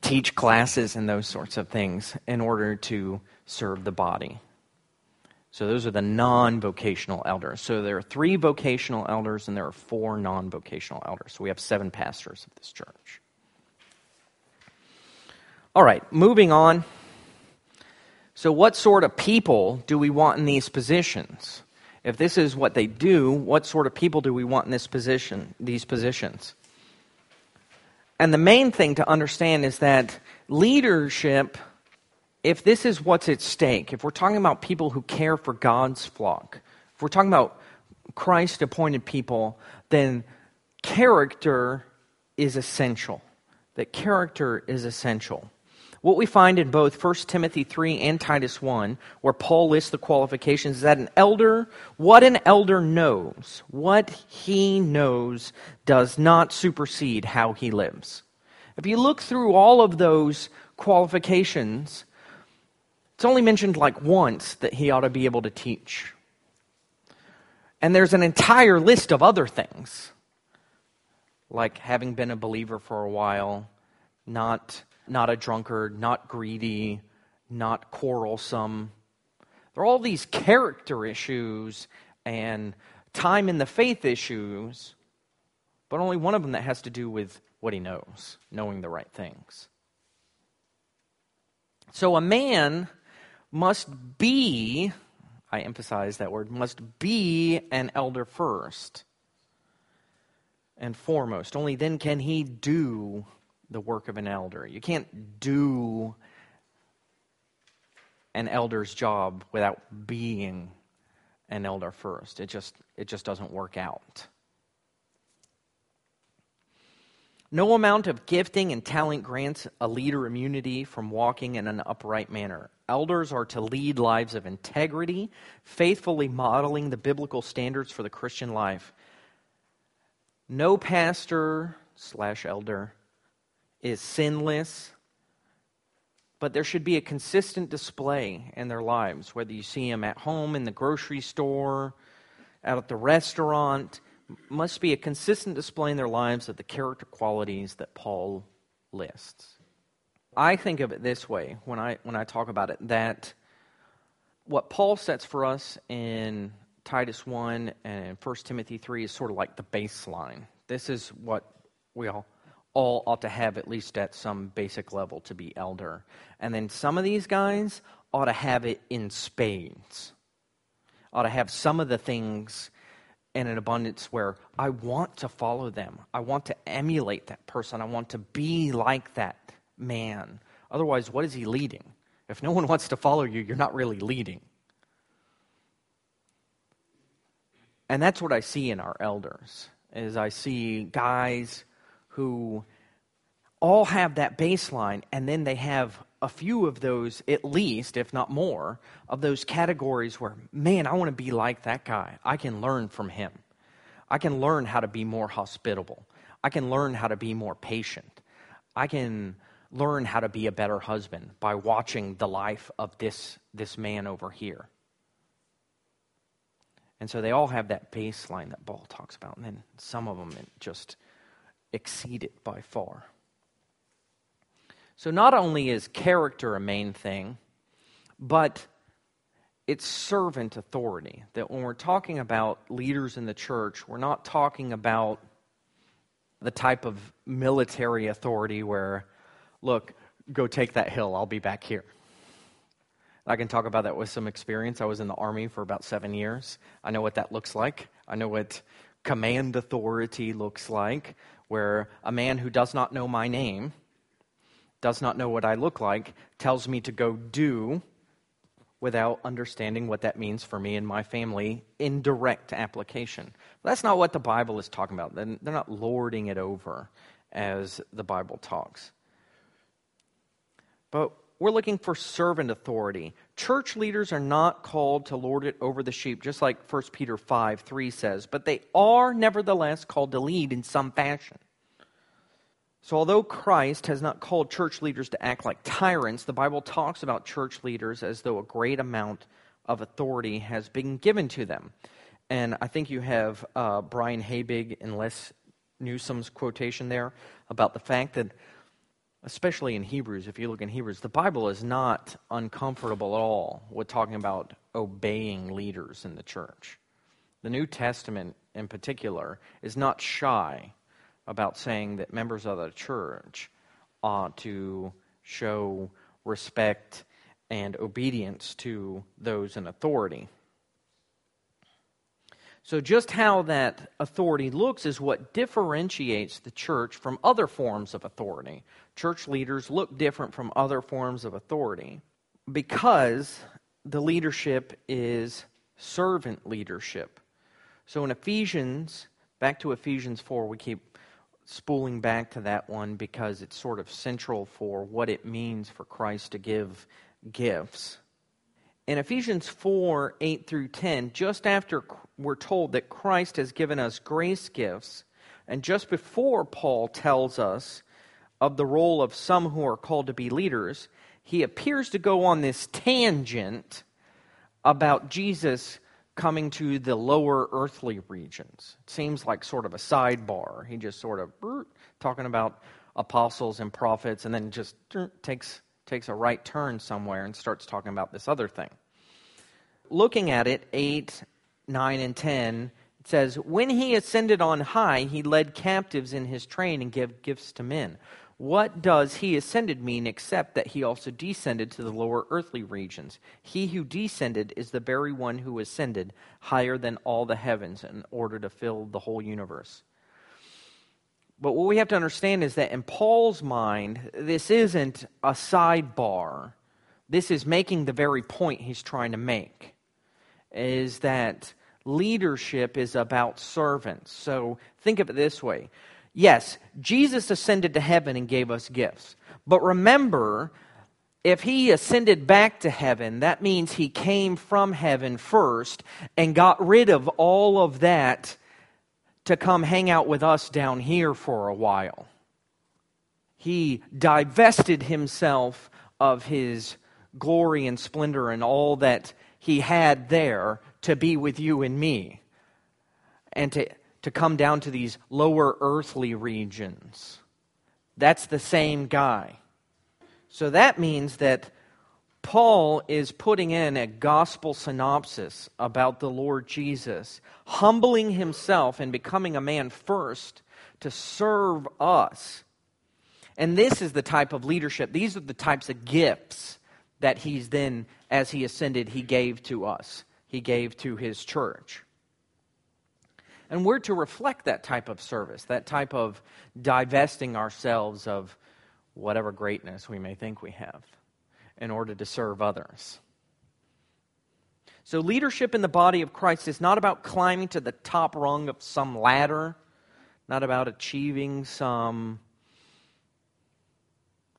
teach classes and those sorts of things in order to serve the body. So those are the non vocational elders. So there are three vocational elders and there are four non vocational elders. So we have seven pastors of this church. All right, moving on. So, what sort of people do we want in these positions? If this is what they do, what sort of people do we want in this position, these positions? And the main thing to understand is that leadership if this is what's at stake, if we're talking about people who care for God's flock, if we're talking about Christ appointed people, then character is essential. That character is essential. What we find in both 1 Timothy 3 and Titus 1, where Paul lists the qualifications, is that an elder, what an elder knows, what he knows, does not supersede how he lives. If you look through all of those qualifications, it's only mentioned like once that he ought to be able to teach. And there's an entire list of other things, like having been a believer for a while, not not a drunkard, not greedy, not quarrelsome. There are all these character issues and time in the faith issues, but only one of them that has to do with what he knows, knowing the right things. So a man must be, I emphasize that word, must be an elder first and foremost. Only then can he do the work of an elder. You can't do an elder's job without being an elder first. It just it just doesn't work out. No amount of gifting and talent grants a leader immunity from walking in an upright manner. Elders are to lead lives of integrity, faithfully modeling the biblical standards for the Christian life. No pastor slash elder is sinless, but there should be a consistent display in their lives, whether you see them at home, in the grocery store, out at the restaurant, must be a consistent display in their lives of the character qualities that Paul lists. I think of it this way when I when I talk about it that what Paul sets for us in Titus 1 and 1 Timothy 3 is sort of like the baseline. This is what we all all ought to have at least at some basic level to be elder. And then some of these guys ought to have it in spades. Ought to have some of the things in an abundance where I want to follow them. I want to emulate that person. I want to be like that man. Otherwise, what is he leading? If no one wants to follow you, you're not really leading. And that's what I see in our elders. Is I see guys who all have that baseline, and then they have a few of those, at least, if not more, of those categories where, man, I want to be like that guy. I can learn from him. I can learn how to be more hospitable. I can learn how to be more patient. I can learn how to be a better husband by watching the life of this, this man over here. And so they all have that baseline that Paul talks about. And then some of them just exceed it by far. So, not only is character a main thing, but it's servant authority. That when we're talking about leaders in the church, we're not talking about the type of military authority where, look, go take that hill, I'll be back here. I can talk about that with some experience. I was in the Army for about seven years. I know what that looks like. I know what command authority looks like, where a man who does not know my name, does not know what I look like, tells me to go do without understanding what that means for me and my family in direct application. That's not what the Bible is talking about. They're not lording it over as the Bible talks. But we're looking for servant authority. Church leaders are not called to lord it over the sheep, just like 1 Peter 5 3 says, but they are nevertheless called to lead in some fashion. So, although Christ has not called church leaders to act like tyrants, the Bible talks about church leaders as though a great amount of authority has been given to them. And I think you have uh, Brian Habig and Les Newsom's quotation there about the fact that especially in Hebrews, if you look in Hebrews, the Bible is not uncomfortable at all with talking about obeying leaders in the church. The New Testament, in particular, is not shy about saying that members of the church ought to show respect and obedience to those in authority. So, just how that authority looks is what differentiates the church from other forms of authority. Church leaders look different from other forms of authority. because the leadership is servant leadership. So in Ephesians, back to Ephesians 4, we keep spooling back to that one because it's sort of central for what it means for Christ to give gifts. In Ephesians 4 8 through 10, just after we're told that Christ has given us grace gifts, and just before Paul tells us of the role of some who are called to be leaders, he appears to go on this tangent about Jesus coming to the lower earthly regions. It seems like sort of a sidebar. He just sort of talking about apostles and prophets and then just takes takes a right turn somewhere and starts talking about this other thing. Looking at it, 8, 9 and 10 it says, When he ascended on high, he led captives in his train and gave gifts to men. What does he ascended mean except that he also descended to the lower earthly regions? He who descended is the very one who ascended higher than all the heavens in order to fill the whole universe. But what we have to understand is that in Paul's mind, this isn't a sidebar. This is making the very point he's trying to make. Is that leadership is about servants. So think of it this way Yes, Jesus ascended to heaven and gave us gifts. But remember, if he ascended back to heaven, that means he came from heaven first and got rid of all of that to come hang out with us down here for a while. He divested himself of his glory and splendor and all that he had there to be with you and me and to to come down to these lower earthly regions. That's the same guy. So that means that Paul is putting in a gospel synopsis about the Lord Jesus, humbling himself and becoming a man first to serve us. And this is the type of leadership, these are the types of gifts that he's then, as he ascended, he gave to us, he gave to his church. And we're to reflect that type of service, that type of divesting ourselves of whatever greatness we may think we have in order to serve others. So, leadership in the body of Christ is not about climbing to the top rung of some ladder, not about achieving some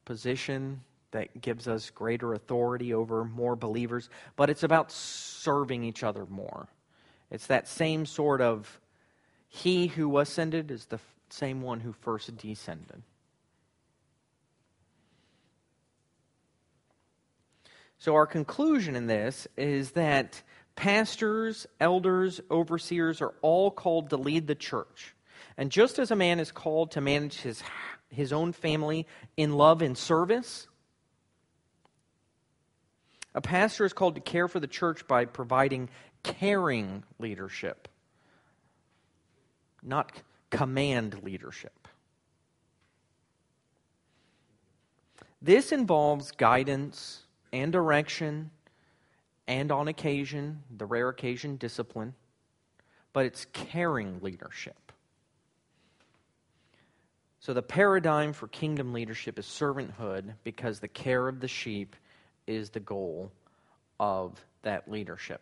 position that gives us greater authority over more believers, but it's about serving each other more. It's that same sort of he who ascended is the same one who first descended. So, our conclusion in this is that pastors, elders, overseers are all called to lead the church. And just as a man is called to manage his, his own family in love and service, a pastor is called to care for the church by providing caring leadership not command leadership. This involves guidance and direction, and on occasion, the rare occasion, discipline, but it's caring leadership. So, the paradigm for kingdom leadership is servanthood because the care of the sheep is the goal of that leadership.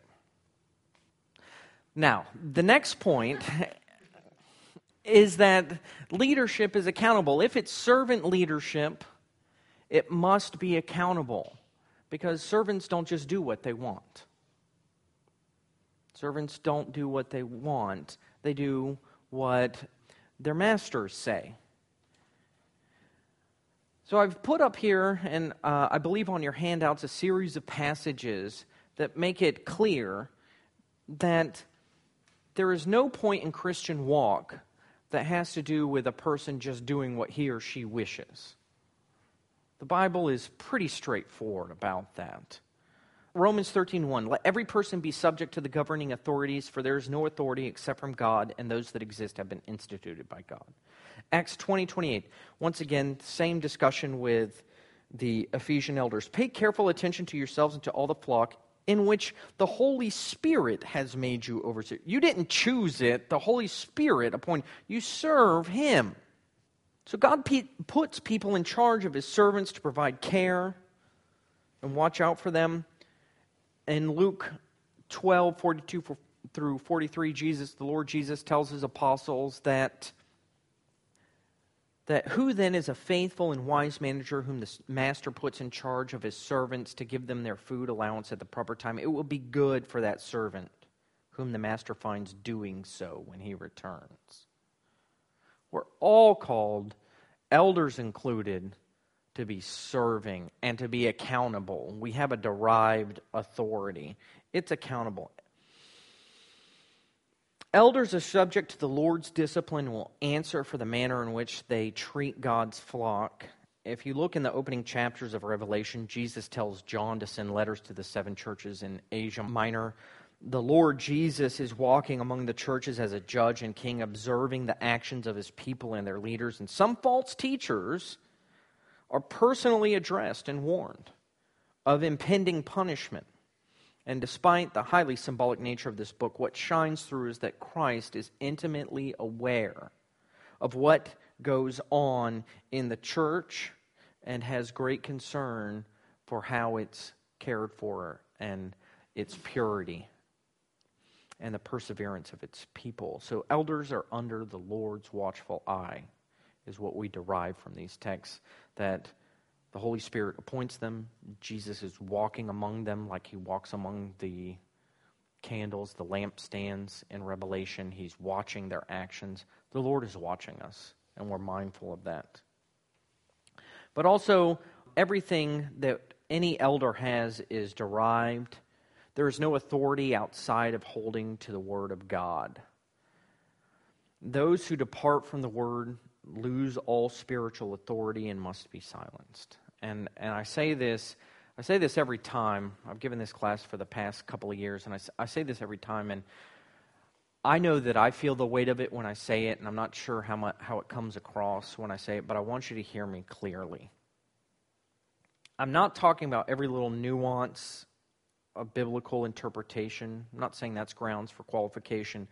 Now, the next point is that leadership is accountable. If it's servant leadership, it must be accountable because servants don't just do what they want. Servants don't do what they want, they do what their masters say. So I've put up here, and uh, I believe on your handouts, a series of passages that make it clear that there is no point in Christian walk that has to do with a person just doing what he or she wishes. The Bible is pretty straightforward about that. Romans 13:1 Let every person be subject to the governing authorities for there is no authority except from God and those that exist have been instituted by God. Acts 20:28 Once again same discussion with the Ephesian elders. Pay careful attention to yourselves and to all the flock in which the Holy Spirit has made you overseer. You didn't choose it, the Holy Spirit appointed. You serve Him. So God pe- puts people in charge of His servants to provide care, and watch out for them. In Luke 12, 42 through 43, Jesus, the Lord Jesus tells his apostles that that who then is a faithful and wise manager whom the master puts in charge of his servants to give them their food allowance at the proper time? It will be good for that servant whom the master finds doing so when he returns. We're all called, elders included, to be serving and to be accountable. We have a derived authority, it's accountable. Elders are subject to the Lord's discipline and will answer for the manner in which they treat God's flock. If you look in the opening chapters of Revelation, Jesus tells John to send letters to the seven churches in Asia Minor. The Lord Jesus is walking among the churches as a judge and king, observing the actions of his people and their leaders. And some false teachers are personally addressed and warned of impending punishment. And despite the highly symbolic nature of this book, what shines through is that Christ is intimately aware of what goes on in the church and has great concern for how it's cared for and its purity and the perseverance of its people. So, elders are under the Lord's watchful eye, is what we derive from these texts. That the Holy Spirit appoints them. Jesus is walking among them like he walks among the candles, the lampstands in Revelation. He's watching their actions. The Lord is watching us, and we're mindful of that. But also, everything that any elder has is derived. There is no authority outside of holding to the Word of God. Those who depart from the Word lose all spiritual authority and must be silenced. And, and I say this, I say this every time. I've given this class for the past couple of years, and I, I say this every time. And I know that I feel the weight of it when I say it, and I'm not sure how, much, how it comes across when I say it, but I want you to hear me clearly. I'm not talking about every little nuance of biblical interpretation. I'm not saying that's grounds for qualification.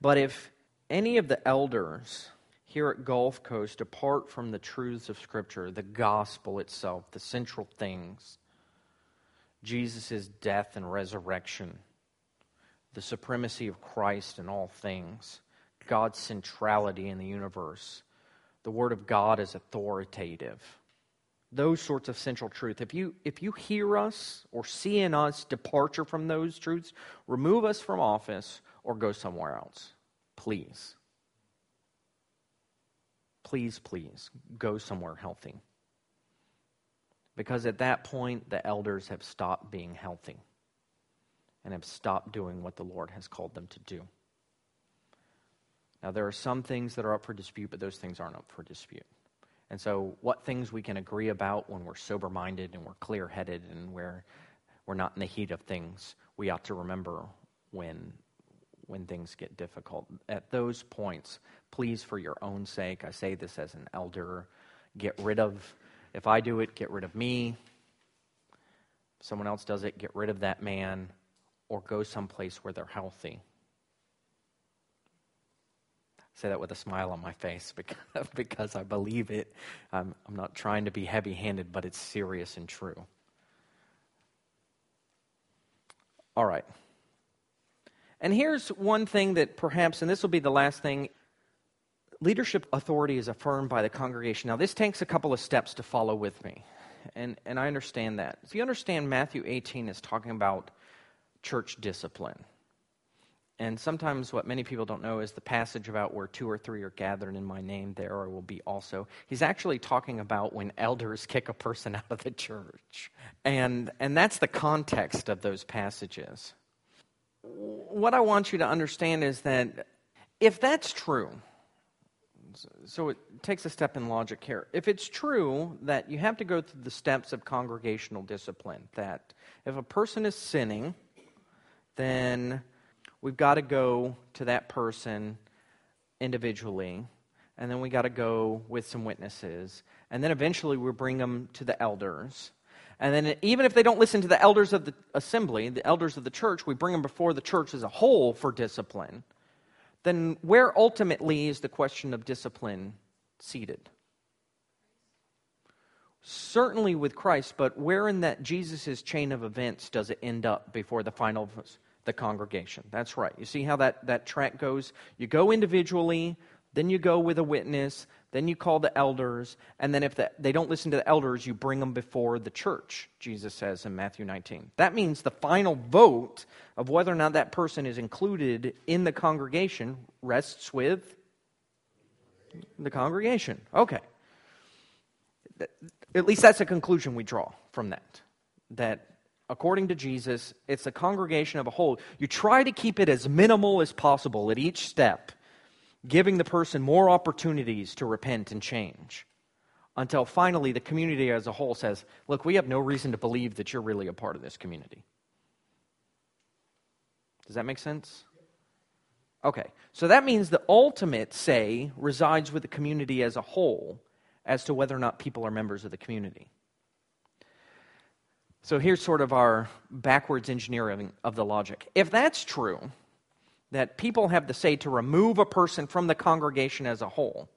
But if any of the elders here at Gulf Coast, apart from the truths of Scripture, the gospel itself, the central things, Jesus' death and resurrection, the supremacy of Christ in all things, God's centrality in the universe, the Word of God is authoritative. Those sorts of central truth. If you, if you hear us or see in us departure from those truths, remove us from office or go somewhere else. Please please, please go somewhere healthy. Because at that point, the elders have stopped being healthy and have stopped doing what the Lord has called them to do. Now, there are some things that are up for dispute, but those things aren't up for dispute. And so, what things we can agree about when we're sober minded and we're clear headed and we're, we're not in the heat of things, we ought to remember when when things get difficult. At those points, please, for your own sake, I say this as an elder, get rid of, if I do it, get rid of me. If someone else does it, get rid of that man, or go someplace where they're healthy. I say that with a smile on my face because, because I believe it. I'm, I'm not trying to be heavy handed, but it's serious and true. All right. And here's one thing that perhaps, and this will be the last thing leadership authority is affirmed by the congregation. Now, this takes a couple of steps to follow with me, and, and I understand that. If you understand Matthew 18 is talking about church discipline. And sometimes what many people don't know is the passage about where two or three are gathered in my name, there I will be also. He's actually talking about when elders kick a person out of the church. And, and that's the context of those passages what I want you to understand is that if that's true, so it takes a step in logic here. If it's true that you have to go through the steps of congregational discipline, that if a person is sinning, then we've got to go to that person individually, and then we got to go with some witnesses, and then eventually we bring them to the elders. And then, even if they don't listen to the elders of the assembly, the elders of the church, we bring them before the church as a whole for discipline. Then, where ultimately is the question of discipline seated? Certainly with Christ, but where in that Jesus' chain of events does it end up before the final the congregation? That's right. You see how that, that track goes? You go individually, then you go with a witness, then you call the elders, and then if the, they don't listen to the elders, you bring them before the church, Jesus says in Matthew 19. That means the final vote of whether or not that person is included in the congregation rests with the congregation. Okay. At least that's a conclusion we draw from that. That according to Jesus, it's the congregation of a whole. You try to keep it as minimal as possible at each step giving the person more opportunities to repent and change until finally the community as a whole says, Look, we have no reason to believe that you're really a part of this community. Does that make sense? Okay, so that means the ultimate say resides with the community as a whole as to whether or not people are members of the community. So here's sort of our backwards engineering of the logic. If that's true, that people have the say to remove a person from the congregation as a whole,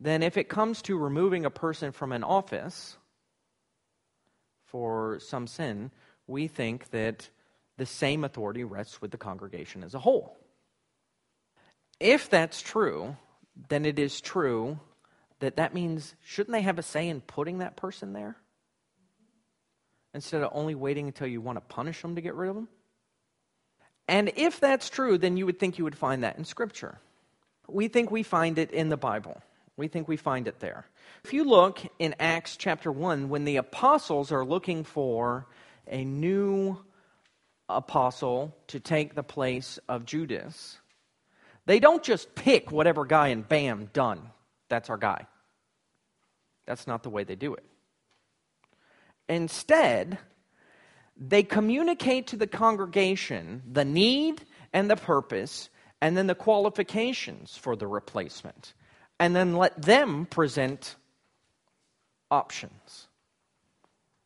then if it comes to removing a person from an office for some sin, we think that the same authority rests with the congregation as a whole. If that's true, then it is true that that means shouldn't they have a say in putting that person there? Instead of only waiting until you want to punish them to get rid of them? And if that's true, then you would think you would find that in Scripture. We think we find it in the Bible. We think we find it there. If you look in Acts chapter 1, when the apostles are looking for a new apostle to take the place of Judas, they don't just pick whatever guy and bam, done. That's our guy. That's not the way they do it. Instead, they communicate to the congregation the need and the purpose, and then the qualifications for the replacement, and then let them present options.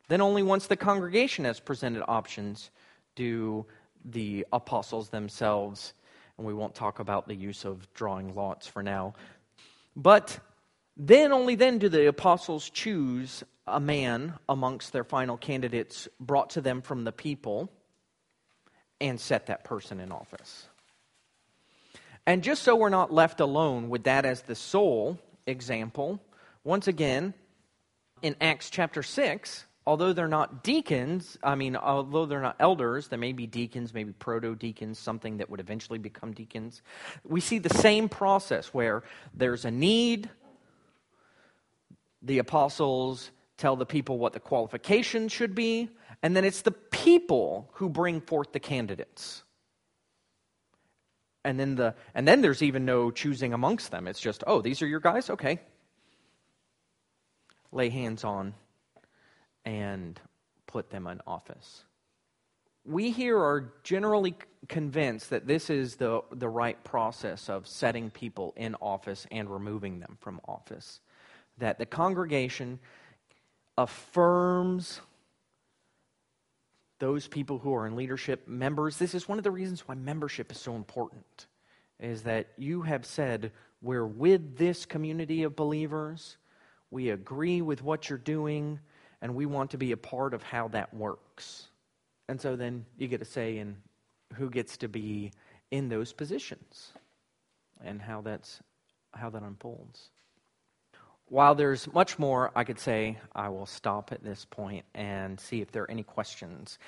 Then, only once the congregation has presented options, do the apostles themselves, and we won't talk about the use of drawing lots for now, but then, only then, do the apostles choose a man amongst their final candidates brought to them from the people and set that person in office. And just so we're not left alone with that as the sole example, once again, in Acts chapter 6, although they're not deacons, I mean, although they're not elders, they may be deacons, maybe proto deacons, something that would eventually become deacons. We see the same process where there's a need, the apostles tell the people what the qualifications should be, and then it's the people who bring forth the candidates. And then the and then there's even no choosing amongst them. It's just, oh, these are your guys? Okay. Lay hands on and put them in office. We here are generally convinced that this is the, the right process of setting people in office and removing them from office. That the congregation affirms those people who are in leadership members. This is one of the reasons why membership is so important is that you have said we're with this community of believers. We agree with what you're doing and we want to be a part of how that works. And so then you get a say in who gets to be in those positions and how that's how that unfolds while there's much more I could say, I will stop at this point and see if there are any questions.